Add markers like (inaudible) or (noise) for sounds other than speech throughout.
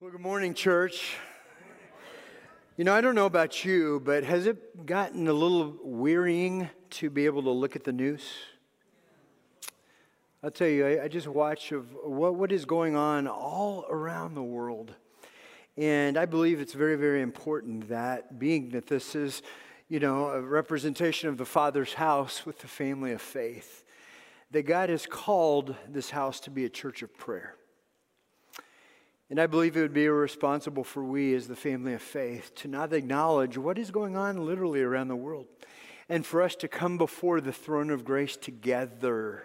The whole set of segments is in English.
Well, good morning, church. You know, I don't know about you, but has it gotten a little wearying to be able to look at the news? I'll tell you, I, I just watch of what, what is going on all around the world. And I believe it's very, very important that being that this is, you know, a representation of the Father's house with the family of faith, that God has called this house to be a church of prayer. And I believe it would be irresponsible for we, as the family of faith, to not acknowledge what is going on literally around the world and for us to come before the throne of grace together.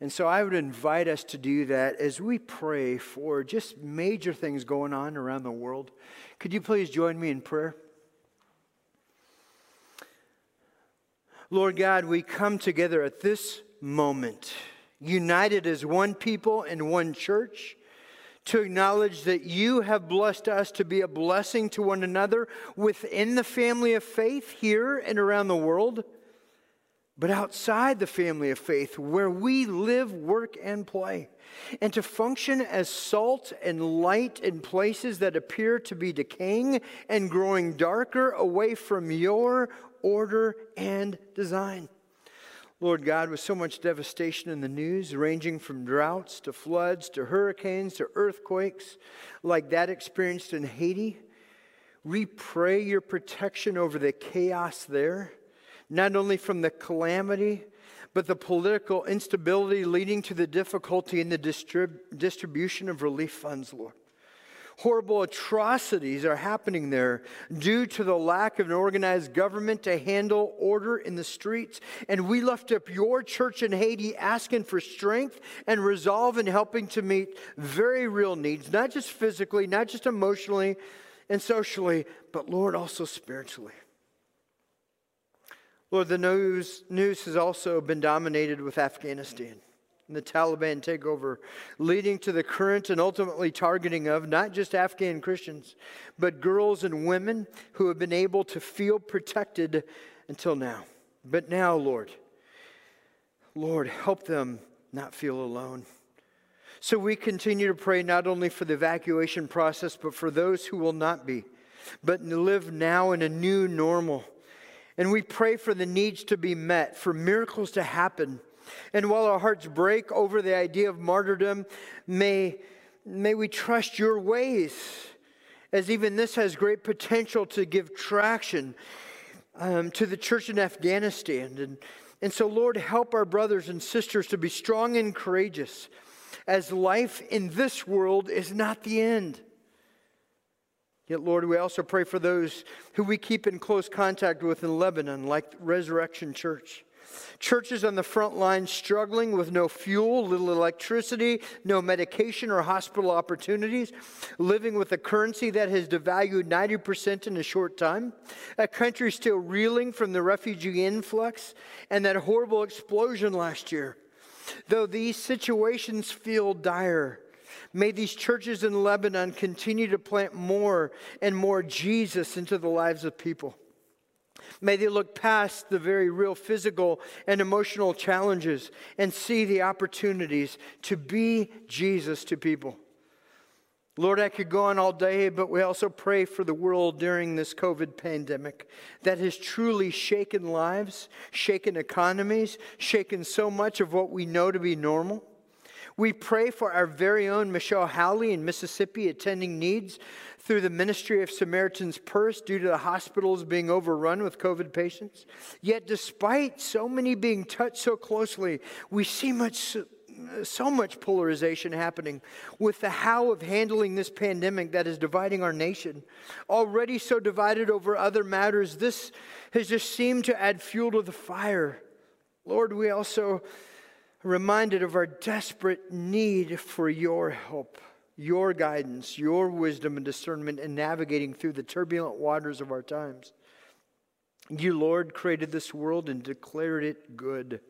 And so I would invite us to do that as we pray for just major things going on around the world. Could you please join me in prayer? Lord God, we come together at this moment, united as one people and one church to acknowledge that you have blessed us to be a blessing to one another within the family of faith here and around the world, but outside the family of faith where we live, work, and play. And to function as salt and light in places that appear to be decaying and growing darker away from your order and design. Lord God, with so much devastation in the news, ranging from droughts to floods to hurricanes to earthquakes like that experienced in Haiti, we pray your protection over the chaos there, not only from the calamity, but the political instability leading to the difficulty in the distrib- distribution of relief funds, Lord horrible atrocities are happening there due to the lack of an organized government to handle order in the streets. And we left up your church in Haiti asking for strength and resolve in helping to meet very real needs, not just physically, not just emotionally and socially, but Lord, also spiritually. Lord, the news, news has also been dominated with Afghanistan the Taliban takeover, leading to the current and ultimately targeting of not just Afghan Christians, but girls and women who have been able to feel protected until now. But now, Lord, Lord, help them not feel alone. So we continue to pray not only for the evacuation process, but for those who will not be, but live now in a new normal. And we pray for the needs to be met, for miracles to happen and while our hearts break over the idea of martyrdom, may, may we trust your ways, as even this has great potential to give traction um, to the church in Afghanistan. And, and so, Lord, help our brothers and sisters to be strong and courageous, as life in this world is not the end. Yet, Lord, we also pray for those who we keep in close contact with in Lebanon, like Resurrection Church. Churches on the front line struggling with no fuel, little electricity, no medication or hospital opportunities, living with a currency that has devalued 90% in a short time, a country still reeling from the refugee influx and that horrible explosion last year. Though these situations feel dire, May these churches in Lebanon continue to plant more and more Jesus into the lives of people. May they look past the very real physical and emotional challenges and see the opportunities to be Jesus to people. Lord, I could go on all day, but we also pray for the world during this COVID pandemic that has truly shaken lives, shaken economies, shaken so much of what we know to be normal. We pray for our very own Michelle Howley in Mississippi attending needs through the ministry of Samaritan's Purse due to the hospitals being overrun with COVID patients. Yet, despite so many being touched so closely, we see much. So much polarization happening with the how of handling this pandemic that is dividing our nation. Already so divided over other matters, this has just seemed to add fuel to the fire. Lord, we also reminded of our desperate need for your help your guidance, your wisdom and discernment in navigating through the turbulent waters of our times. You, Lord, created this world and declared it good.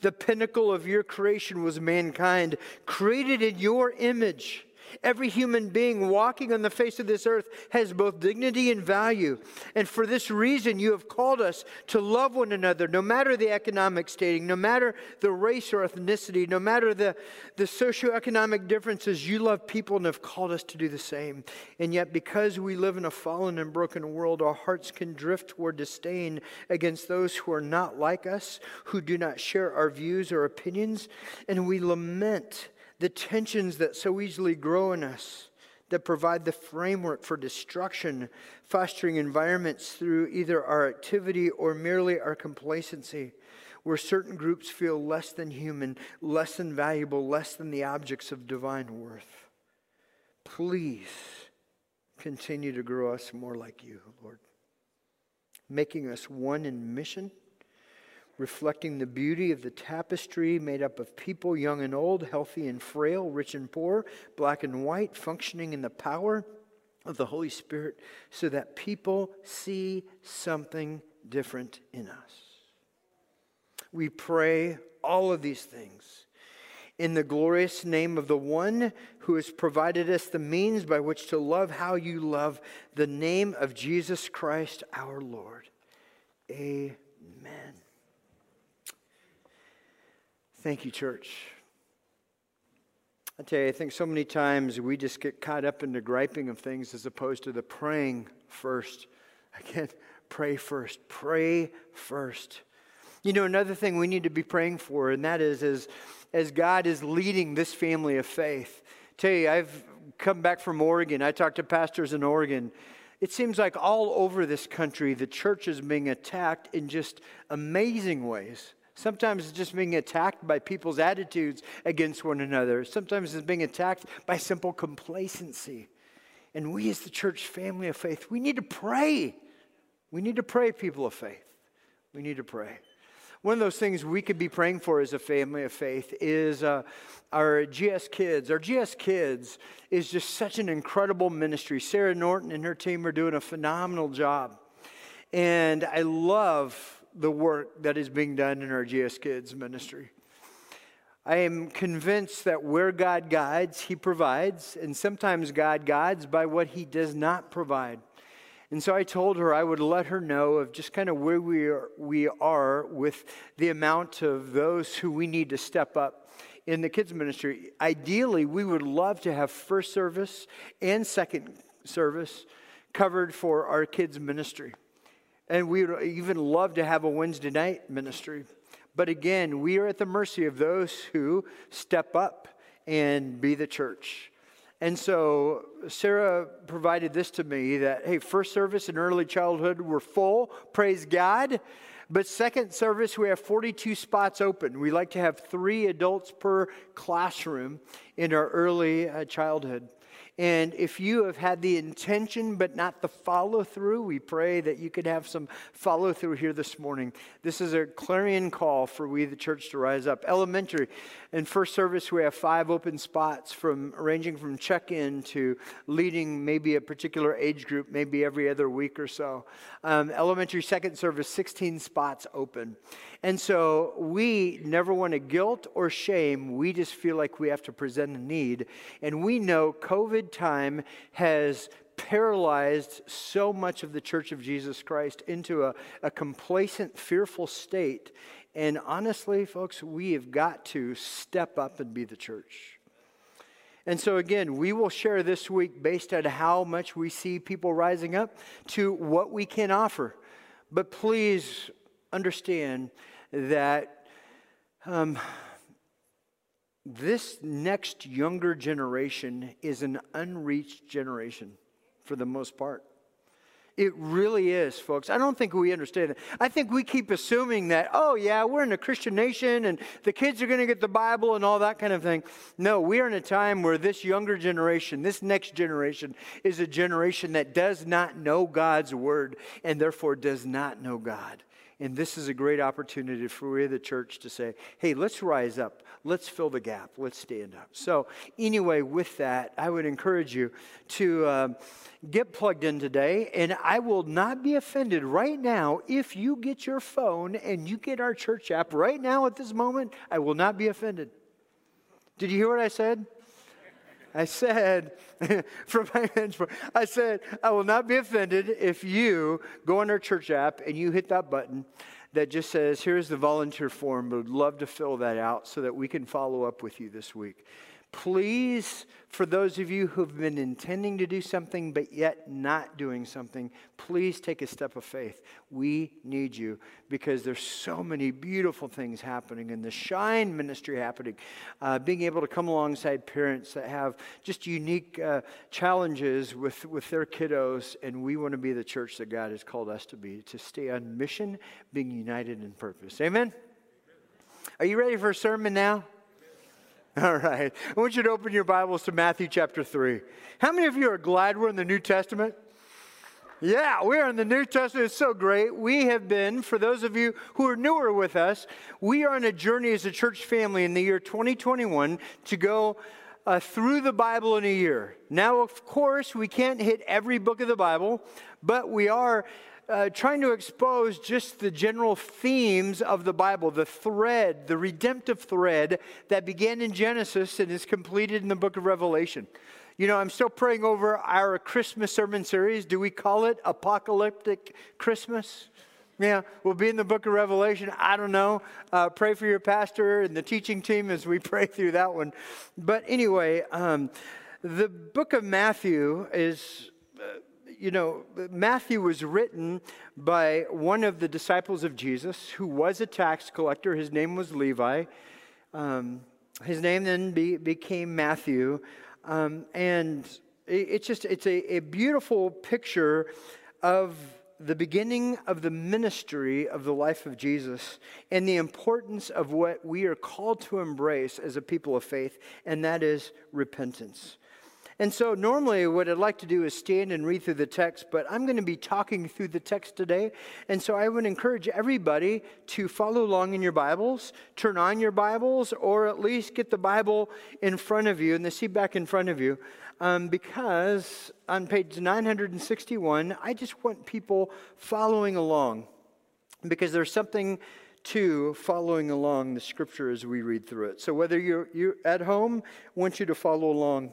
The pinnacle of your creation was mankind, created in your image. Every human being walking on the face of this earth has both dignity and value. And for this reason, you have called us to love one another, no matter the economic stating, no matter the race or ethnicity, no matter the, the socioeconomic differences. You love people and have called us to do the same. And yet, because we live in a fallen and broken world, our hearts can drift toward disdain against those who are not like us, who do not share our views or opinions. And we lament the tensions that so easily grow in us that provide the framework for destruction, fostering environments through either our activity or merely our complacency, where certain groups feel less than human, less than valuable, less than the objects of divine worth. Please continue to grow us more like you, Lord, making us one in mission reflecting the beauty of the tapestry made up of people, young and old, healthy and frail, rich and poor, black and white, functioning in the power of the Holy Spirit so that people see something different in us. We pray all of these things in the glorious name of the one who has provided us the means by which to love how you love, the name of Jesus Christ our Lord. Amen. Thank you, church. I tell you, I think so many times we just get caught up in the griping of things as opposed to the praying first. Again, (laughs) pray first. Pray first. You know, another thing we need to be praying for, and that is as, as God is leading this family of faith. I tell you, I've come back from Oregon. I talked to pastors in Oregon. It seems like all over this country, the church is being attacked in just amazing ways. Sometimes it's just being attacked by people's attitudes against one another. Sometimes it's being attacked by simple complacency. And we, as the church family of faith, we need to pray. We need to pray, people of faith. We need to pray. One of those things we could be praying for as a family of faith is uh, our GS Kids. Our GS Kids is just such an incredible ministry. Sarah Norton and her team are doing a phenomenal job. And I love the work that is being done in our GS Kids ministry. I am convinced that where God guides, He provides, and sometimes God guides by what He does not provide. And so I told her I would let her know of just kind of where we are, we are with the amount of those who we need to step up in the kids' ministry. Ideally, we would love to have first service and second service covered for our kids' ministry. And we would even love to have a Wednesday night ministry. But again, we are at the mercy of those who step up and be the church. And so Sarah provided this to me that, hey, first service and early childhood were full, praise God. But second service, we have 42 spots open. We like to have three adults per classroom in our early uh, childhood. And if you have had the intention but not the follow through, we pray that you could have some follow through here this morning. This is a clarion call for we, the church, to rise up. Elementary and first service, we have five open spots from ranging from check in to leading maybe a particular age group, maybe every other week or so. Um, elementary second service, 16 spots open. And so we never want to guilt or shame. We just feel like we have to present a need. And we know COVID time has paralyzed so much of the Church of Jesus Christ into a, a complacent, fearful state. And honestly, folks, we have got to step up and be the church. And so, again, we will share this week based on how much we see people rising up to what we can offer. But please understand that um, this next younger generation is an unreached generation for the most part. It really is, folks. I don't think we understand it. I think we keep assuming that, oh, yeah, we're in a Christian nation and the kids are going to get the Bible and all that kind of thing. No, we are in a time where this younger generation, this next generation, is a generation that does not know God's word and therefore does not know God. And this is a great opportunity for we, the church, to say, hey, let's rise up. Let's fill the gap. Let's stand up. So, anyway, with that, I would encourage you to uh, get plugged in today. And I will not be offended right now if you get your phone and you get our church app right now at this moment. I will not be offended. Did you hear what I said? I said, (laughs) from my mentor, I said, I will not be offended if you go on our church app and you hit that button that just says, here's the volunteer form, but would love to fill that out so that we can follow up with you this week. Please, for those of you who've been intending to do something but yet not doing something, please take a step of faith. We need you because there's so many beautiful things happening in the Shine ministry happening. Uh, being able to come alongside parents that have just unique uh, challenges with, with their kiddos, and we want to be the church that God has called us to be, to stay on mission, being united in purpose. Amen? Are you ready for a sermon now? (laughs) All right. I want you to open your Bibles to Matthew chapter 3. How many of you are glad we're in the New Testament? Yeah, we are in the New Testament. It's so great. We have been, for those of you who are newer with us, we are on a journey as a church family in the year 2021 to go uh, through the Bible in a year. Now, of course, we can't hit every book of the Bible, but we are uh, trying to expose just the general themes of the Bible, the thread, the redemptive thread that began in Genesis and is completed in the book of Revelation. You know, I'm still praying over our Christmas sermon series. Do we call it Apocalyptic Christmas? Yeah, we'll be in the book of Revelation. I don't know. Uh, pray for your pastor and the teaching team as we (laughs) pray through that one. But anyway, um, the book of Matthew is. Uh, you know, Matthew was written by one of the disciples of Jesus who was a tax collector. His name was Levi. Um, his name then be, became Matthew. Um, and it, it's just, it's a, a beautiful picture of the beginning of the ministry of the life of Jesus and the importance of what we are called to embrace as a people of faith, and that is repentance. And so, normally, what I'd like to do is stand and read through the text, but I'm going to be talking through the text today. And so, I would encourage everybody to follow along in your Bibles, turn on your Bibles, or at least get the Bible in front of you and the seat back in front of you. Um, because on page 961, I just want people following along because there's something to following along the scripture as we read through it. So, whether you're, you're at home, I want you to follow along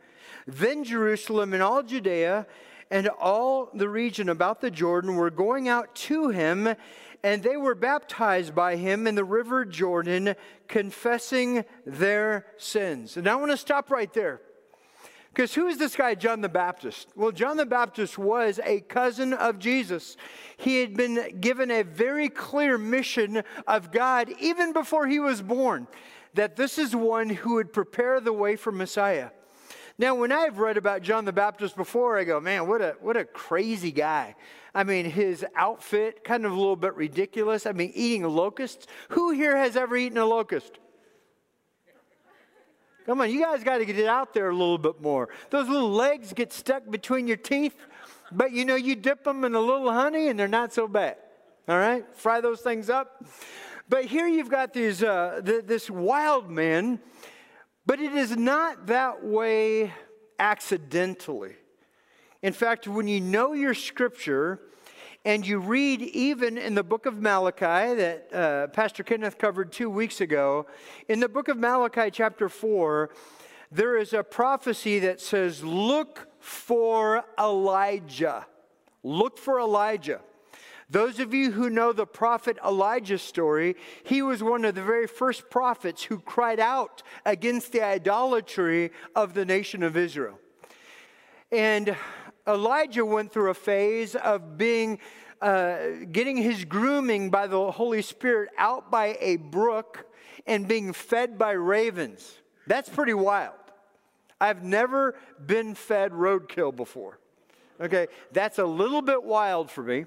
Then Jerusalem and all Judea and all the region about the Jordan were going out to him, and they were baptized by him in the river Jordan, confessing their sins. And I want to stop right there. Because who is this guy, John the Baptist? Well, John the Baptist was a cousin of Jesus. He had been given a very clear mission of God even before he was born that this is one who would prepare the way for Messiah. Now, when I've read about John the Baptist before, I go, man, what a, what a crazy guy. I mean, his outfit, kind of a little bit ridiculous. I mean, eating locusts. Who here has ever eaten a locust? Come on, you guys got to get it out there a little bit more. Those little legs get stuck between your teeth, but you know, you dip them in a little honey and they're not so bad. All right? Fry those things up. But here you've got these, uh, th- this wild man but it is not that way accidentally. In fact, when you know your scripture and you read even in the book of Malachi that uh, Pastor Kenneth covered two weeks ago, in the book of Malachi, chapter 4, there is a prophecy that says, Look for Elijah. Look for Elijah. Those of you who know the prophet Elijah's story, he was one of the very first prophets who cried out against the idolatry of the nation of Israel. And Elijah went through a phase of being uh, getting his grooming by the Holy Spirit out by a brook and being fed by ravens. That's pretty wild. I've never been fed roadkill before. Okay, that's a little bit wild for me.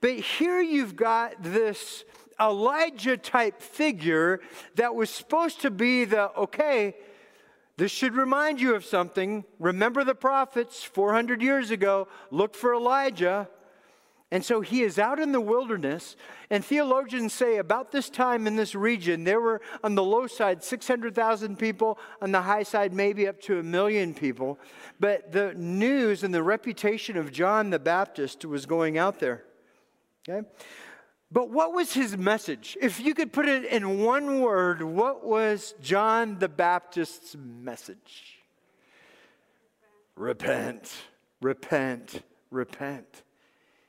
But here you've got this Elijah type figure that was supposed to be the, okay, This should remind you of something. Remember the prophets 400 years ago, look for Elijah. And so he is out in the wilderness, and theologians say about this time in this region, there were on the low side 600,000 people, on the high side, maybe up to a million people. But the news and the reputation of John the Baptist was going out there. Okay? But what was his message? If you could put it in one word, what was John the Baptist's message? Repent, repent, repent.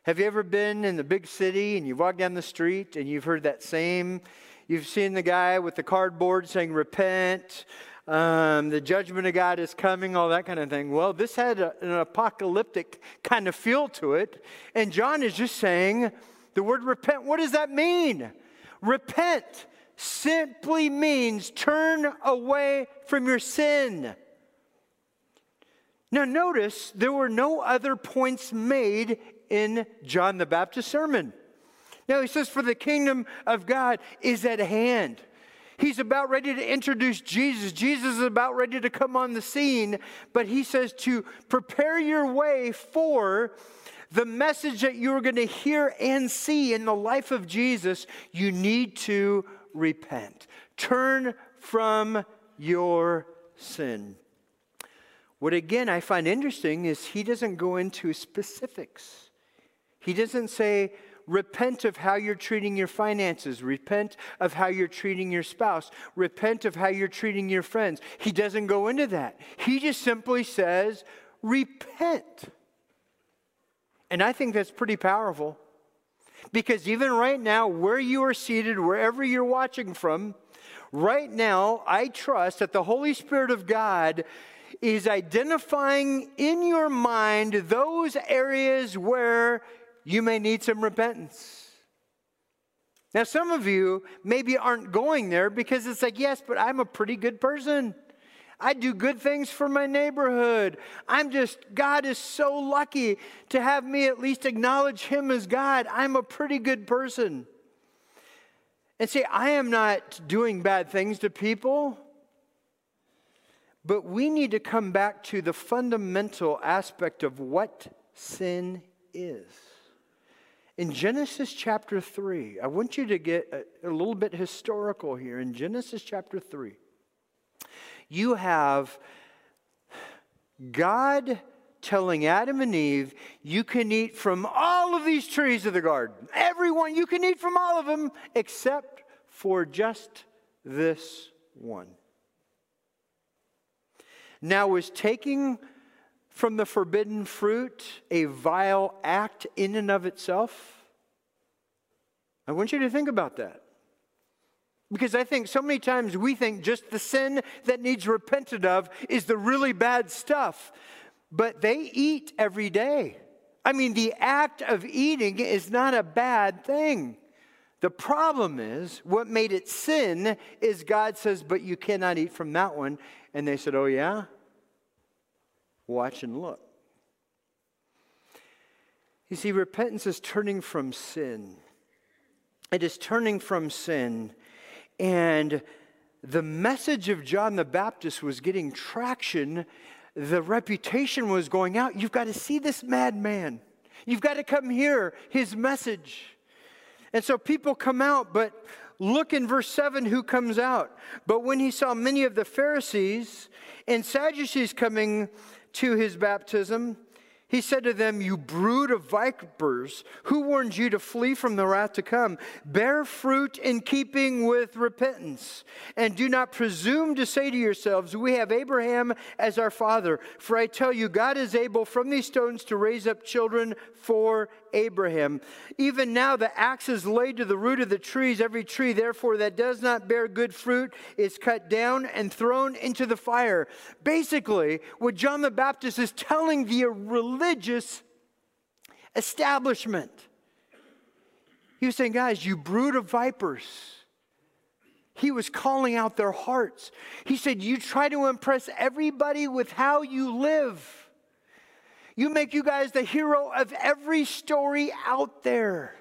Have you ever been in the big city and you walk down the street and you've heard that same? You've seen the guy with the cardboard saying, Repent, um, the judgment of God is coming, all that kind of thing. Well, this had a, an apocalyptic kind of feel to it. And John is just saying, the word repent, what does that mean? Repent simply means turn away from your sin. Now, notice there were no other points made in John the Baptist sermon. Now he says, For the kingdom of God is at hand. He's about ready to introduce Jesus. Jesus is about ready to come on the scene, but he says to prepare your way for the message that you're going to hear and see in the life of Jesus. You need to repent, turn from your sin. What again I find interesting is he doesn't go into specifics. He doesn't say, repent of how you're treating your finances, repent of how you're treating your spouse, repent of how you're treating your friends. He doesn't go into that. He just simply says, repent. And I think that's pretty powerful. Because even right now, where you are seated, wherever you're watching from, right now, I trust that the Holy Spirit of God is identifying in your mind those areas where you may need some repentance. Now, some of you maybe aren't going there because it's like, yes, but I'm a pretty good person. I do good things for my neighborhood. I'm just, God is so lucky to have me at least acknowledge Him as God. I'm a pretty good person. And say, I am not doing bad things to people. But we need to come back to the fundamental aspect of what sin is. In Genesis chapter 3, I want you to get a, a, little bit historical here. In Genesis chapter 3, you have God telling Adam and Eve, You can eat from all of these trees of the garden. Everyone, you can eat from all of them except for just this one. Now, was taking from the forbidden fruit a vile act in and of itself? I want you to think about that. Because I think so many times we think just the sin that needs repented of is the really bad stuff. But they eat every day. I mean, the act of eating is not a bad thing. The problem is, what made it sin is God says, but you cannot eat from that one. And they said, oh, yeah? Watch and look. You see, repentance is turning from sin. It is turning from sin. And the message of John the Baptist was getting traction. The reputation was going out. You've got to see this madman. You've got to come hear his message. And so people come out, but look in verse 7 who comes out. But when he saw many of the Pharisees and Sadducees coming to his baptism, he said to them, You brood of vipers, who warned you to flee from the wrath to come? Bear fruit in keeping with repentance. And do not presume to say to yourselves, We have Abraham as our father. For I tell you, God is able from these stones to raise up children for Abraham. Even now, the axe is laid to the root of the trees. Every tree, therefore, that does not bear good fruit is cut down and thrown into the fire. Basically, what John the Baptist is telling the religious establishment, he was saying, guys, you brood of vipers. He was calling out their hearts. He said, You try to impress everybody with how you live. You make you guys the hero of every story out there.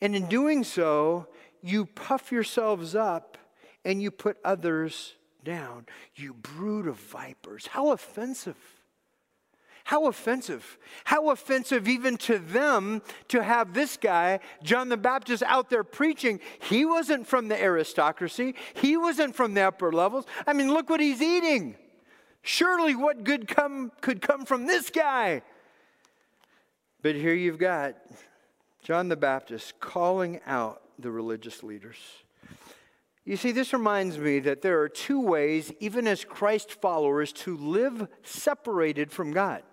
And in doing so, you puff yourselves up and you put others down, you brood of vipers. How offensive. How offensive. How offensive even to them to have this guy, John the Baptist, out there preaching. He wasn't from the aristocracy, he wasn't from the upper levels. I mean, look what he's eating. Surely what good come, could come from this guy? But here you've got John the Baptist calling out the religious leaders. You see, this reminds me that there are two ways, even as Christ followers, to live separated from God.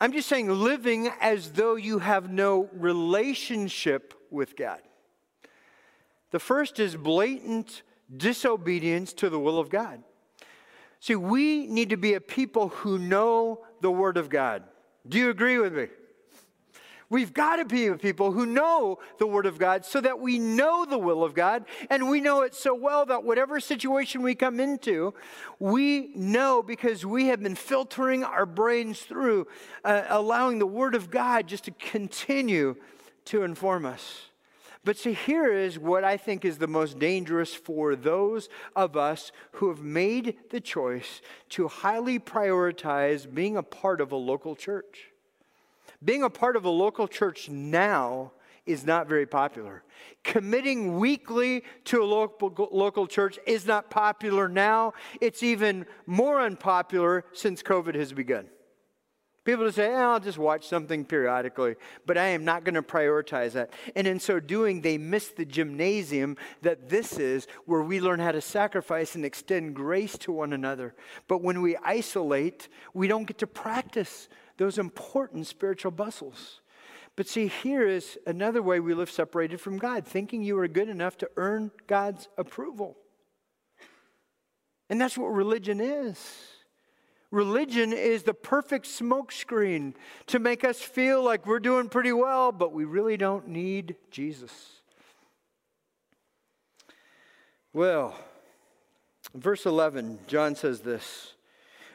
I'm just saying, living as though you have no relationship with God. The first is blatant disobedience to the will of God. See, we need to be a people who know the Word of God. Do you agree with me? We've got to be a people who know the Word of God so that we know the will of God and we know it so well that whatever situation we come into, we know because we have been filtering our brains through, uh, allowing the Word of God just to continue to inform us. But see, here is what I think is the most dangerous for those of us who have made the choice to highly prioritize being a part of a local church. Being a part of a local church now is not very popular. Committing weekly to a local, local church is not popular now. It's even more unpopular since COVID has begun. People say, eh, I'll just watch something periodically, but I am not going to prioritize that. And in so doing, they miss the gymnasium that this is, where we learn how to sacrifice and extend grace to one another. But when we isolate, we don't get to practice those important spiritual bustles. But see, here is another way we live separated from God, thinking you are good enough to earn God's approval. And that's what religion is. Religion is the perfect smokescreen to make us feel like we're doing pretty well, but we really don't need Jesus. Well, verse 11, John says this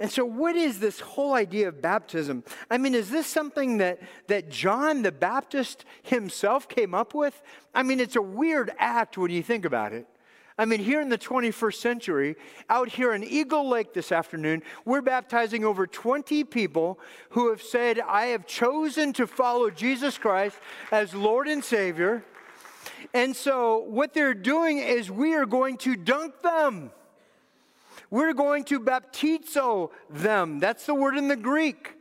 And so, what is this whole idea of baptism? I mean, is this something that, that John the Baptist himself came up with? I mean, it's a weird act when you think about it. I mean, here in the 21st century, out here in Eagle Lake this afternoon, we're baptizing over 20 people who have said, I have chosen to follow Jesus Christ as Lord and Savior. And so, what they're doing is we are going to dunk them. We're going to baptizo them. That's the word in the Greek.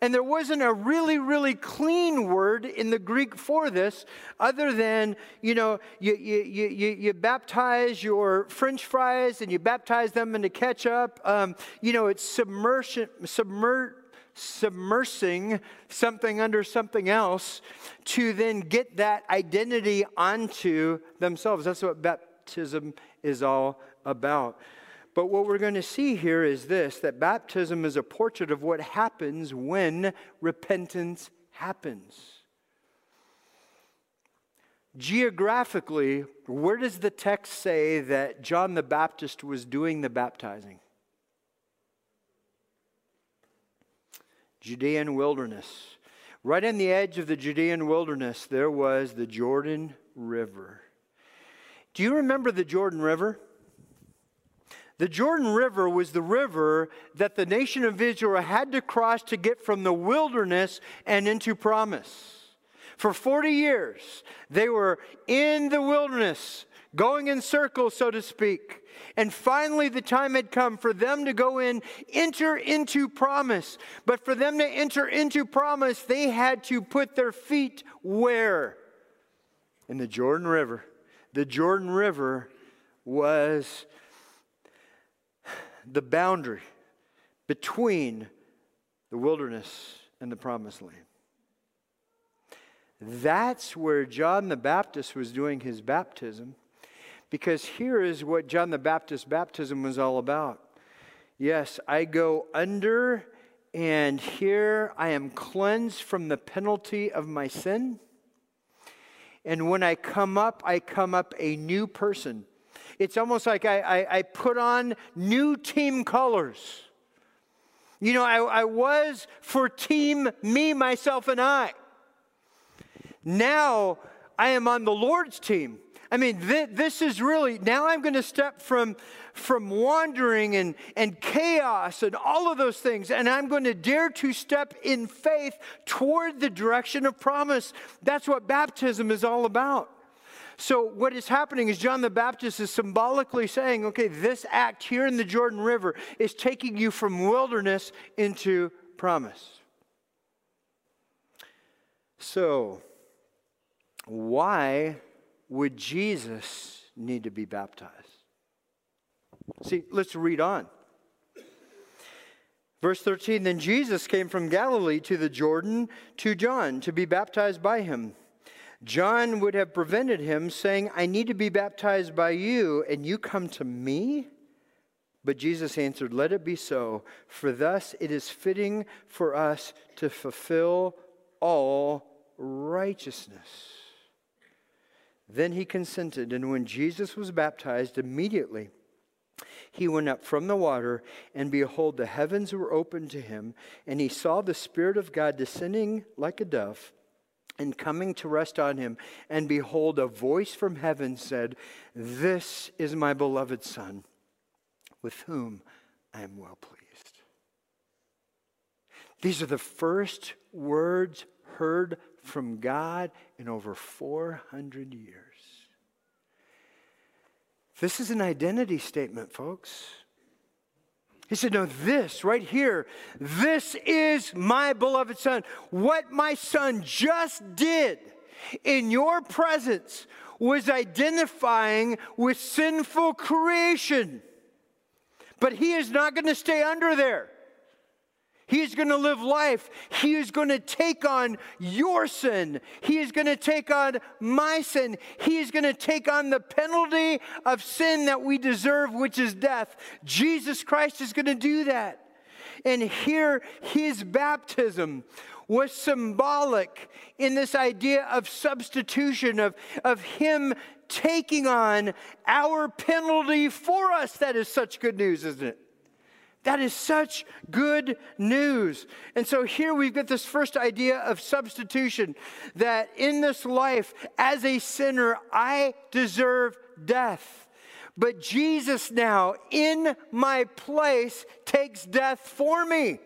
And there wasn't a really, really clean word in the Greek for this, other than, you know, you, you, you, you baptize your french fries and you baptize them into ketchup. Um, you know, it's submersion, submer, submersing something under something else to then get that identity onto themselves. That's what baptism is all about. But what we're going to see here is this that baptism is a portrait of what happens when repentance happens. Geographically, where does the text say that John the Baptist was doing the baptizing? Judean wilderness. Right on the edge of the Judean wilderness, there was the Jordan River. Do you remember the Jordan River? The Jordan River was the river that the nation of Israel had to cross to get from the wilderness and into promise. For 40 years, they were in the wilderness, going in circles, so to speak. And finally, the time had come for them to go in, enter into promise. But for them to enter into promise, they had to put their feet where? In the Jordan River. The Jordan River was the boundary between the wilderness and the promised land. That's where John the Baptist was doing his baptism, because here is what John the Baptist's baptism was all about. Yes, I go under and here I am cleansed from the penalty of my sin. And when I come up, I come up a new person. It's almost like I, I, I put on new team colors. You know, I, I was for team me, myself, and I. Now I am on the Lord's team. I mean, th- this is really, now I'm going to step from, from wandering and, and chaos and all of those things, and I'm going to dare to step in faith toward the direction of promise. That's what baptism is all about. So, what is happening is John the Baptist is symbolically saying, okay, this act here in the Jordan River is taking you from wilderness into promise. So, why would Jesus need to be baptized? See, let's read on. Verse 13 Then Jesus came from Galilee to the Jordan to John to be baptized by him. John would have prevented him, saying, I need to be baptized by you, and you come to me? But Jesus answered, Let it be so, for thus it is fitting for us to fulfill all righteousness. Then he consented, and when Jesus was baptized, immediately he went up from the water, and behold, the heavens were opened to him, and he saw the Spirit of God descending like a dove and coming to rest on him. And behold, a voice from heaven said, This is my beloved Son, with whom I am well pleased. These are the first words heard from God in over 400 years. This is an identity statement, folks. He said, No, this right here, this is my beloved son. What my son just did in your presence was identifying with sinful creation. But he is not going to stay under there. He is going to live life. He is going to take on your sin. He is going to take on my sin. He is going to take on the penalty of sin that we deserve, which is death. Jesus Christ is going to do that. And here, his baptism was symbolic in this idea of substitution, of, of him taking on our penalty for us. That is such good news, isn't it? That is such good news. And so here we've got this first idea of substitution that in this life, as a sinner, I deserve death. But Jesus now, in my place, takes death for me.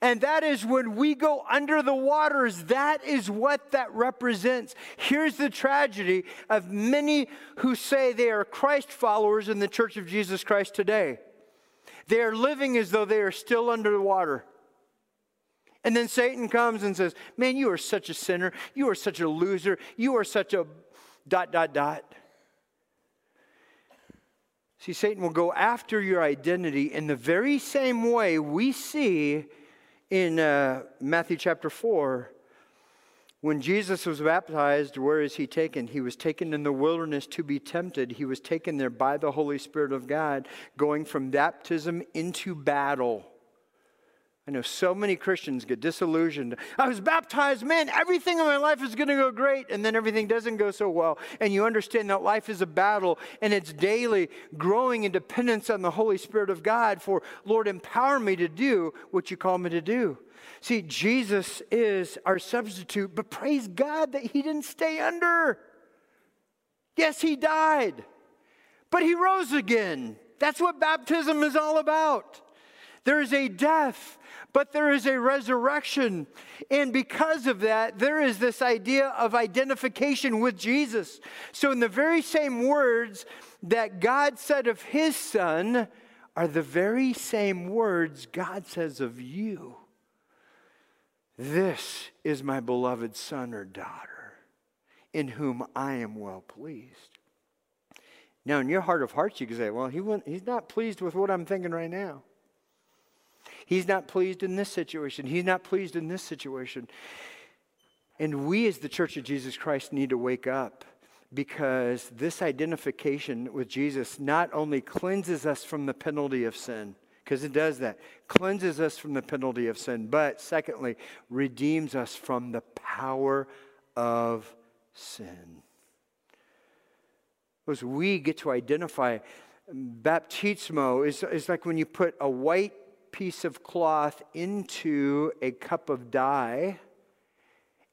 And that is when we go under the waters, that is what that represents. Here's the tragedy of many who say they are Christ followers in the Church of Jesus Christ today. They are living as though they are still under the water. And then Satan comes and says, Man, you are such a sinner. You are such a loser. You are such a dot, dot, dot. See, Satan will go after your identity in the very same way we see in uh, Matthew chapter 4 when Jesus was baptized, where is he taken? He was taken in the wilderness to be tempted. He was taken there by the Holy Spirit of God, going from baptism into battle. I know so many Christians get disillusioned. I was baptized, man, everything in my life is going to go great, and then everything doesn't go so well. And you understand that life is a battle, and it's daily growing in dependence on the Holy Spirit of God for, Lord, empower me to do what you call me to do. See, Jesus is our substitute, but praise God that he didn't stay under. Yes, he died, but he rose again. That's what baptism is all about. There is a death, but there is a resurrection. And because of that, there is this idea of identification with Jesus. So, in the very same words that God said of his son, are the very same words God says of you. This is my beloved son or daughter, in whom I am well pleased. Now, in your heart of hearts, you can say, well, he he's not pleased with what I'm thinking right now. He's not pleased in this situation. He's not pleased in this situation. And we, as the Church of Jesus Christ, need to wake up because this identification with Jesus not only cleanses us from the penalty of sin, because it does that. Cleanses us from the penalty of sin, but secondly, redeems us from the power of sin. As we get to identify baptismo is, is like when you put a white piece of cloth into a cup of dye.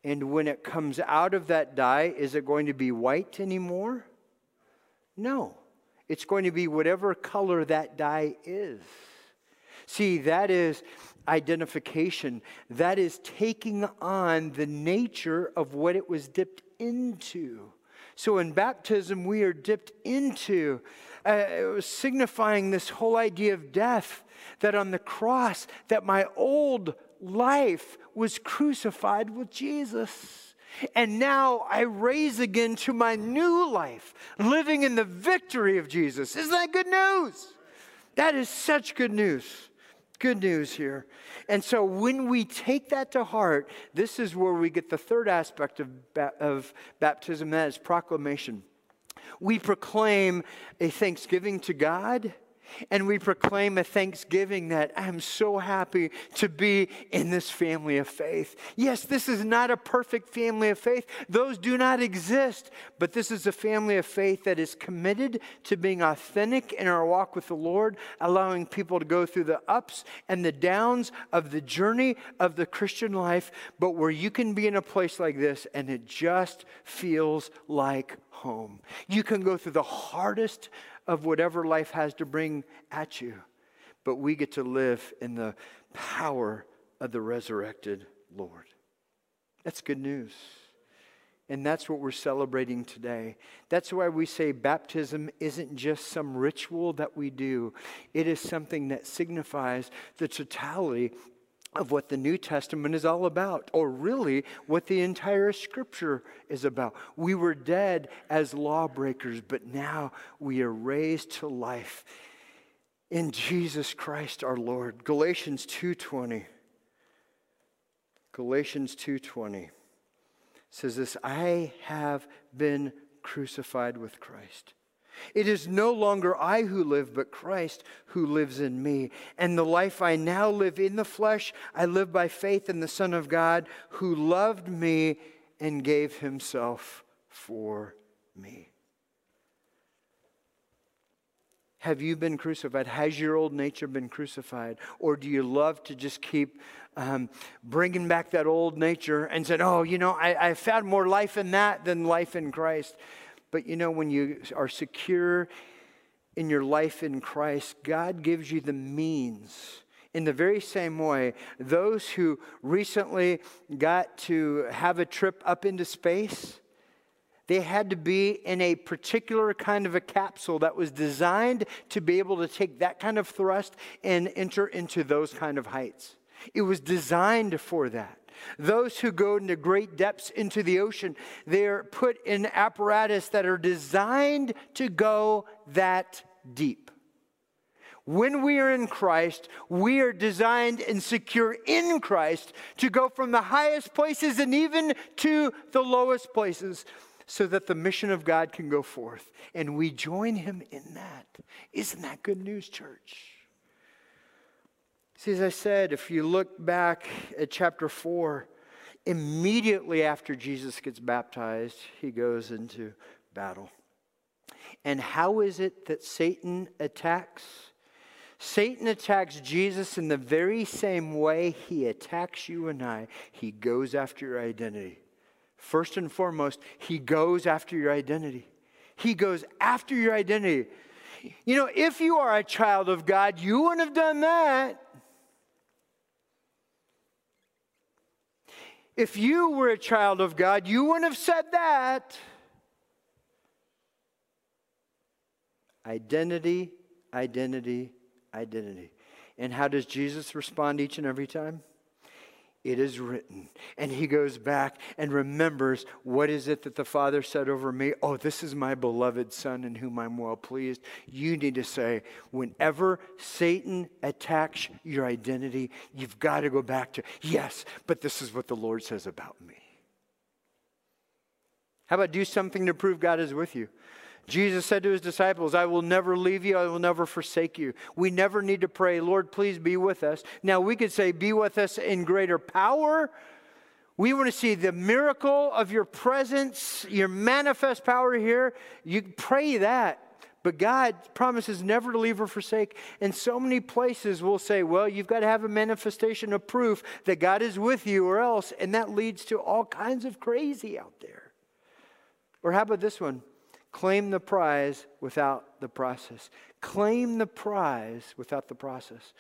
And when it comes out of that dye, is it going to be white anymore? No. It's going to be whatever color that dye is. See, that is identification. That is taking on the nature of what it was dipped into. So in baptism, we are dipped into, uh, signifying this whole idea of death, that on the cross, that my old life was crucified with Jesus. And now I raise again to my new life, living in the victory of Jesus. Isn't that good news? That is such good news. Good news here. And so when we take that to heart, this is where we get the third aspect of, of baptism that is proclamation. We proclaim a thanksgiving to God and we proclaim a thanksgiving that I'm so happy to be in this family of faith. Yes, this is not a perfect family of faith, those do not exist, but this is a family of faith that is committed to being authentic in our walk with the Lord, allowing people to go through the ups and the downs of the journey of the Christian life, but where you can be in a place like this and it just feels like home. You can go through the hardest of whatever life has to bring at you. But we get to live in the power of the resurrected Lord. That's good news. And that's what we're celebrating today. That's why we say baptism isn't just some ritual that we do, it is something that signifies the totality of what the New Testament is all about, or really what the entire scripture is about. We were dead as lawbreakers, but now we are raised to life in Jesus Christ our Lord. Galatians 2:20. Galatians 2:20 says this, I have been crucified with Christ. It is no longer I who live, but Christ who lives in me. And the life I now live in the flesh, I live by faith in the Son of God who loved me and gave himself for me. Have you been crucified? Has your old nature been crucified? Or do you love to just keep um, bringing back that old nature and said, oh, you know, I, I found more life in that than life in Christ? But you know, when you are secure in your life in Christ, God gives you the means. In the very same way, those who recently got to have a trip up into space, they had to be in a particular kind of a capsule that was designed to be able to take that kind of thrust and enter into those kind of heights. It was designed for that. Those who go into great depths into the ocean, they're put in apparatus that are designed to go that deep. When we are in Christ, we are designed and secure in Christ to go from the highest places and even to the lowest places so that the mission of God can go forth. And we join Him in that. Isn't that good news, church? See, as I said, if you look back at chapter 4, immediately after Jesus gets baptized, he goes into battle. And how is it that Satan attacks? Satan attacks Jesus in the very same way he attacks you and I. He goes after your identity. First and foremost, he goes after your identity. He goes after your identity. You know, if you are a child of God, you wouldn't have done that. If you were a child of God, you wouldn't have said that. Identity, identity, identity. And how does Jesus respond each and every time? It is written. And he goes back and remembers what is it that the Father said over me? Oh, this is my beloved Son in whom I'm well pleased. You need to say, whenever Satan attacks your identity, you've got to go back to, yes, but this is what the Lord says about me. How about do something to prove God is with you? Jesus said to his disciples, I will never leave you, I will never forsake you. We never need to pray, Lord, please be with us. Now, we could say, be with us in greater power. We want to see the miracle of your presence, your manifest power here. You pray that. But God promises never to leave or forsake. And so many places will say, well, you've got to have a manifestation of proof that God is with you or else. And that leads to all kinds of crazy out there. Or how about this one? Claim the prize without the process. Claim the prize without the process.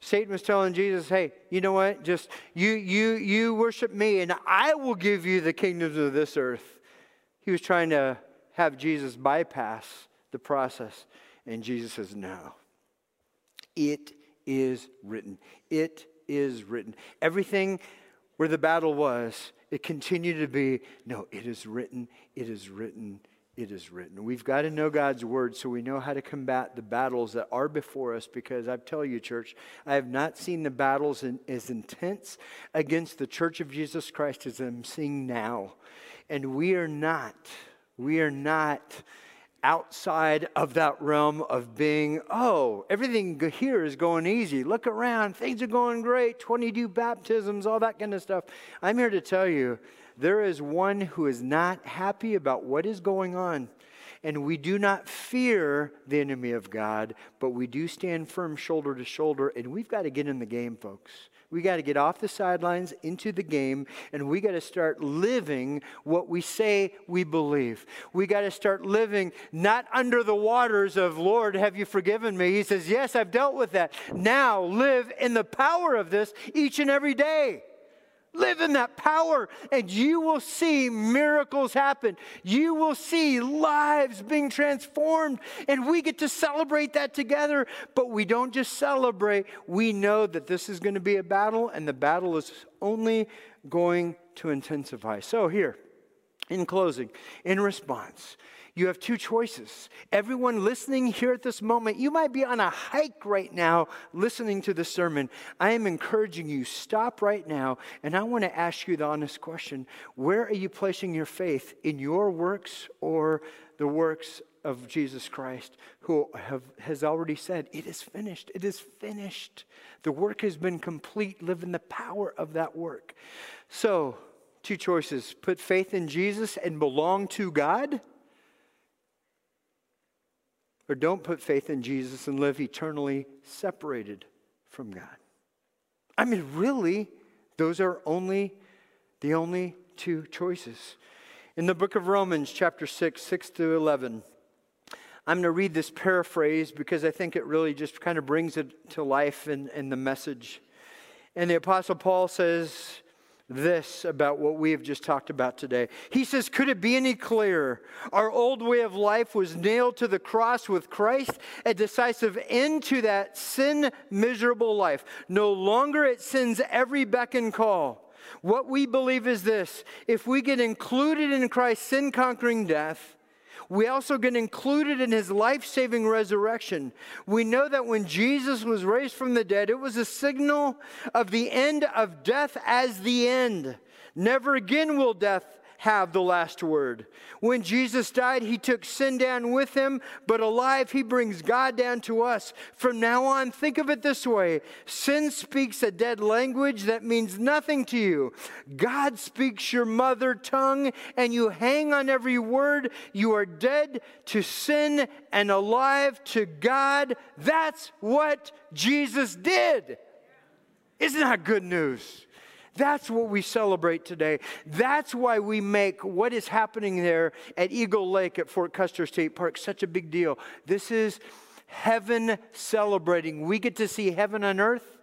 Satan was telling Jesus, "Hey, you know what? Just you you you worship me and I will give you the kingdoms of this earth." He was trying to have Jesus bypass the process, and Jesus says, "No. It is written. It is written. Everything where the battle was, it continued to be, no, it is written. It is written it is written. We've got to know God's word so we know how to combat the battles that are before us because I tell you, church, I have not seen the battles in, as intense against the church of Jesus Christ as I'm seeing now. And we are not, we are not outside of that realm of being, oh, everything here is going easy. Look around, things are going great, 22 baptisms, all that kind of stuff. I'm here to tell you there is one who is not happy about what is going on. And we do not fear the enemy of God, but we do stand firm shoulder to shoulder. And we've got to get in the game, folks. We got to get off the sidelines into the game, and we got to start living what we say we believe. We got to start living not under the waters of, Lord, have you forgiven me? He says, Yes, I've dealt with that. Now live in the power of this each and every day. Live in that power, and you will see miracles happen. You will see lives being transformed, and we get to celebrate that together. But we don't just celebrate, we know that this is going to be a battle, and the battle is only going to intensify. So, here, in closing, in response, you have two choices. Everyone listening here at this moment, you might be on a hike right now listening to the sermon. I am encouraging you, stop right now, and I want to ask you the honest question Where are you placing your faith? In your works or the works of Jesus Christ, who have, has already said, It is finished. It is finished. The work has been complete. Live in the power of that work. So, two choices put faith in Jesus and belong to God or don't put faith in Jesus and live eternally separated from God. I mean, really, those are only the only two choices. In the book of Romans, chapter 6, 6 to 11, I'm going to read this paraphrase because I think it really just kind of brings it to life in, in the message. And the Apostle Paul says, this about what we have just talked about today. He says, Could it be any clearer? Our old way of life was nailed to the cross with Christ, a decisive end to that sin miserable life. No longer it sins every beck and call. What we believe is this if we get included in Christ's sin conquering death, we also get included in his life saving resurrection. We know that when Jesus was raised from the dead, it was a signal of the end of death as the end. Never again will death have the last word. When Jesus died, he took sin down with him, but alive, he brings God down to us. From now on, think of it this way sin speaks a dead language that means nothing to you. God speaks your mother tongue, and you hang on every word. You are dead to sin and alive to God. That's what Jesus did. Isn't that good news? That's what we celebrate today. That's why we make what is happening there at Eagle Lake at Fort Custer State Park such a big deal. This is heaven celebrating. We get to see heaven on earth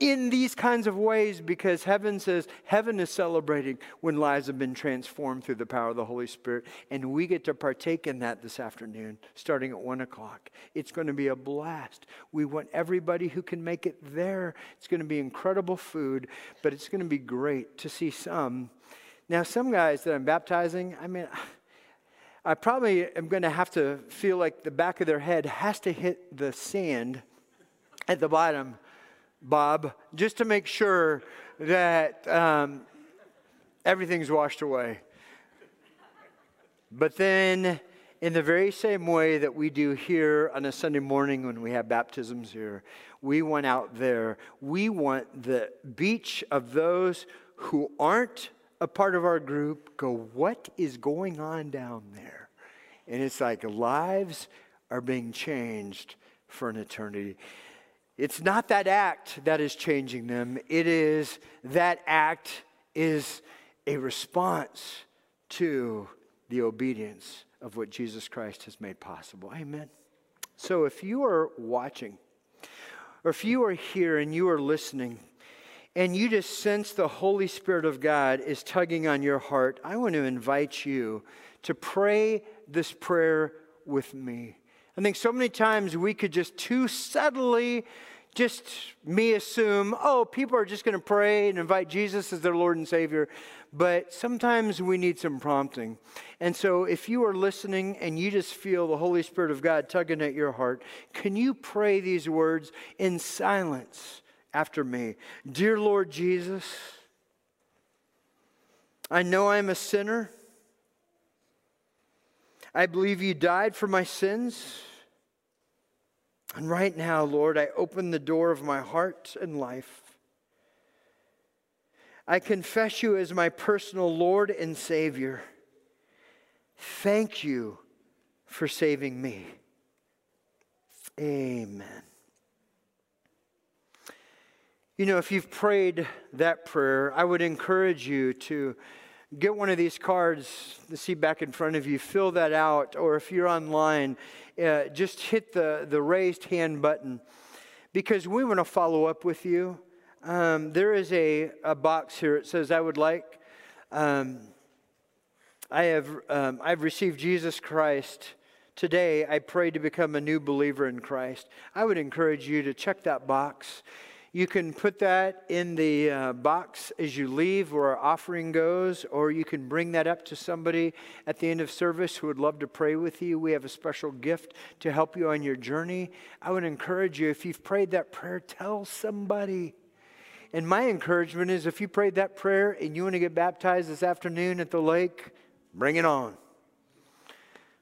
in these kinds of ways because heaven says heaven is celebrating when lives have been transformed through the power of the Holy Spirit. And we get to partake in that this afternoon, starting at one o'clock. It's going to be a blast. We want everybody who can make it there. It's going to be incredible food, but it's going to be great to see some. Now, some guys that I'm baptizing, I mean, I probably am going to have to feel like the back of their head has to hit the sand at the bottom Bob, just to make sure that um, everything's washed away. But then in the very same way that we do here on a Sunday morning when we have baptisms here, we want out there. We want the beach of those who aren't a part of our group go, What is going on down there? And it's like lives are being changed for an eternity. It's not that act that is changing them, it is that act is a response to the obedience of what Jesus Christ has made possible. Amen. So if you are watching, or if you are here and you are listening, and you just sense the Holy Spirit of God is tugging on your heart, I want to invite you to pray this prayer with me. I think so many times we could just too subtly just me assume, oh, people are just going to pray and invite Jesus as their Lord and Savior. But sometimes we need some prompting. And so if you are listening and you just feel the Holy Spirit of God tugging at your heart, can you pray these words in silence after me? Dear Lord Jesus, I know I'm a sinner. I believe you died for my sins. And right now, Lord, I open the door of my heart and life. I confess you as my personal Lord and Savior. Thank you for saving me. Amen. You know, if you've prayed that prayer, I would encourage you to get one of these cards, the seat back in front of you, fill that out, or if you're online, uh, just hit the, the raised hand button because we want to follow up with you. Um, there is a, a box here. It says, I would like, um, I have, um, I've received Jesus Christ. Today, I pray to become a new believer in Christ. I would encourage you to check that box. You can put that in the uh, box as you leave where our offering goes, or you can bring that up to somebody at the end of service who would love to pray with you. We have a special gift to help you on your journey. I would encourage you, if you've prayed that prayer, tell somebody. And my encouragement is if you prayed that prayer and you want to get baptized this afternoon at the lake, bring it on.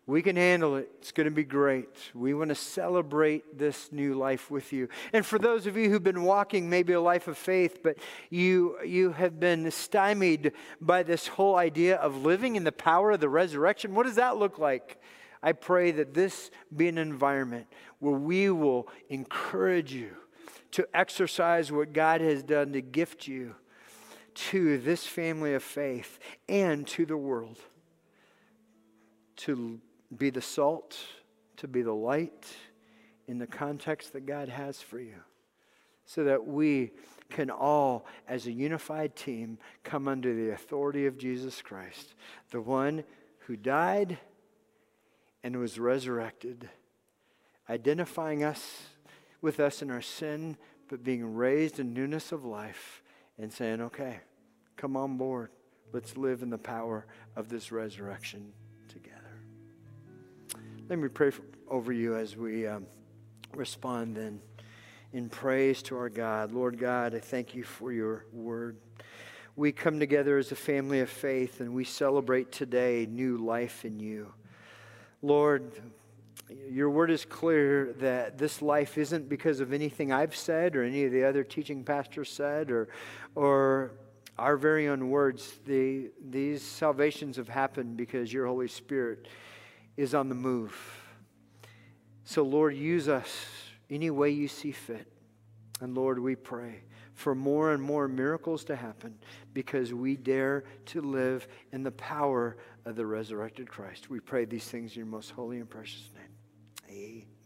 We can handle it. It's going to be great. We want to celebrate this new life with you. And for those of you who've been walking maybe a life of faith, but you, you have been stymied by this whole idea of living in the power of the resurrection, what does that look like? I pray that this be an environment where we will encourage you to exercise what God has done to gift you to this family of faith and to the world to be the salt, to be the light in the context that God has for you, so that we can all, as a unified team, come under the authority of Jesus Christ, the one who died and was resurrected, identifying us with us in our sin, but being raised in newness of life and saying, okay, come on board. Let's live in the power of this resurrection. Let me pray for, over you as we um, respond then in praise to our God. Lord God, I thank you for your word. We come together as a family of faith and we celebrate today new life in you. Lord, your word is clear that this life isn't because of anything I've said or any of the other teaching pastors said or, or our very own words. The, these salvations have happened because your Holy Spirit is on the move. So, Lord, use us any way you see fit. And Lord, we pray for more and more miracles to happen because we dare to live in the power of the resurrected Christ. We pray these things in your most holy and precious name. Amen.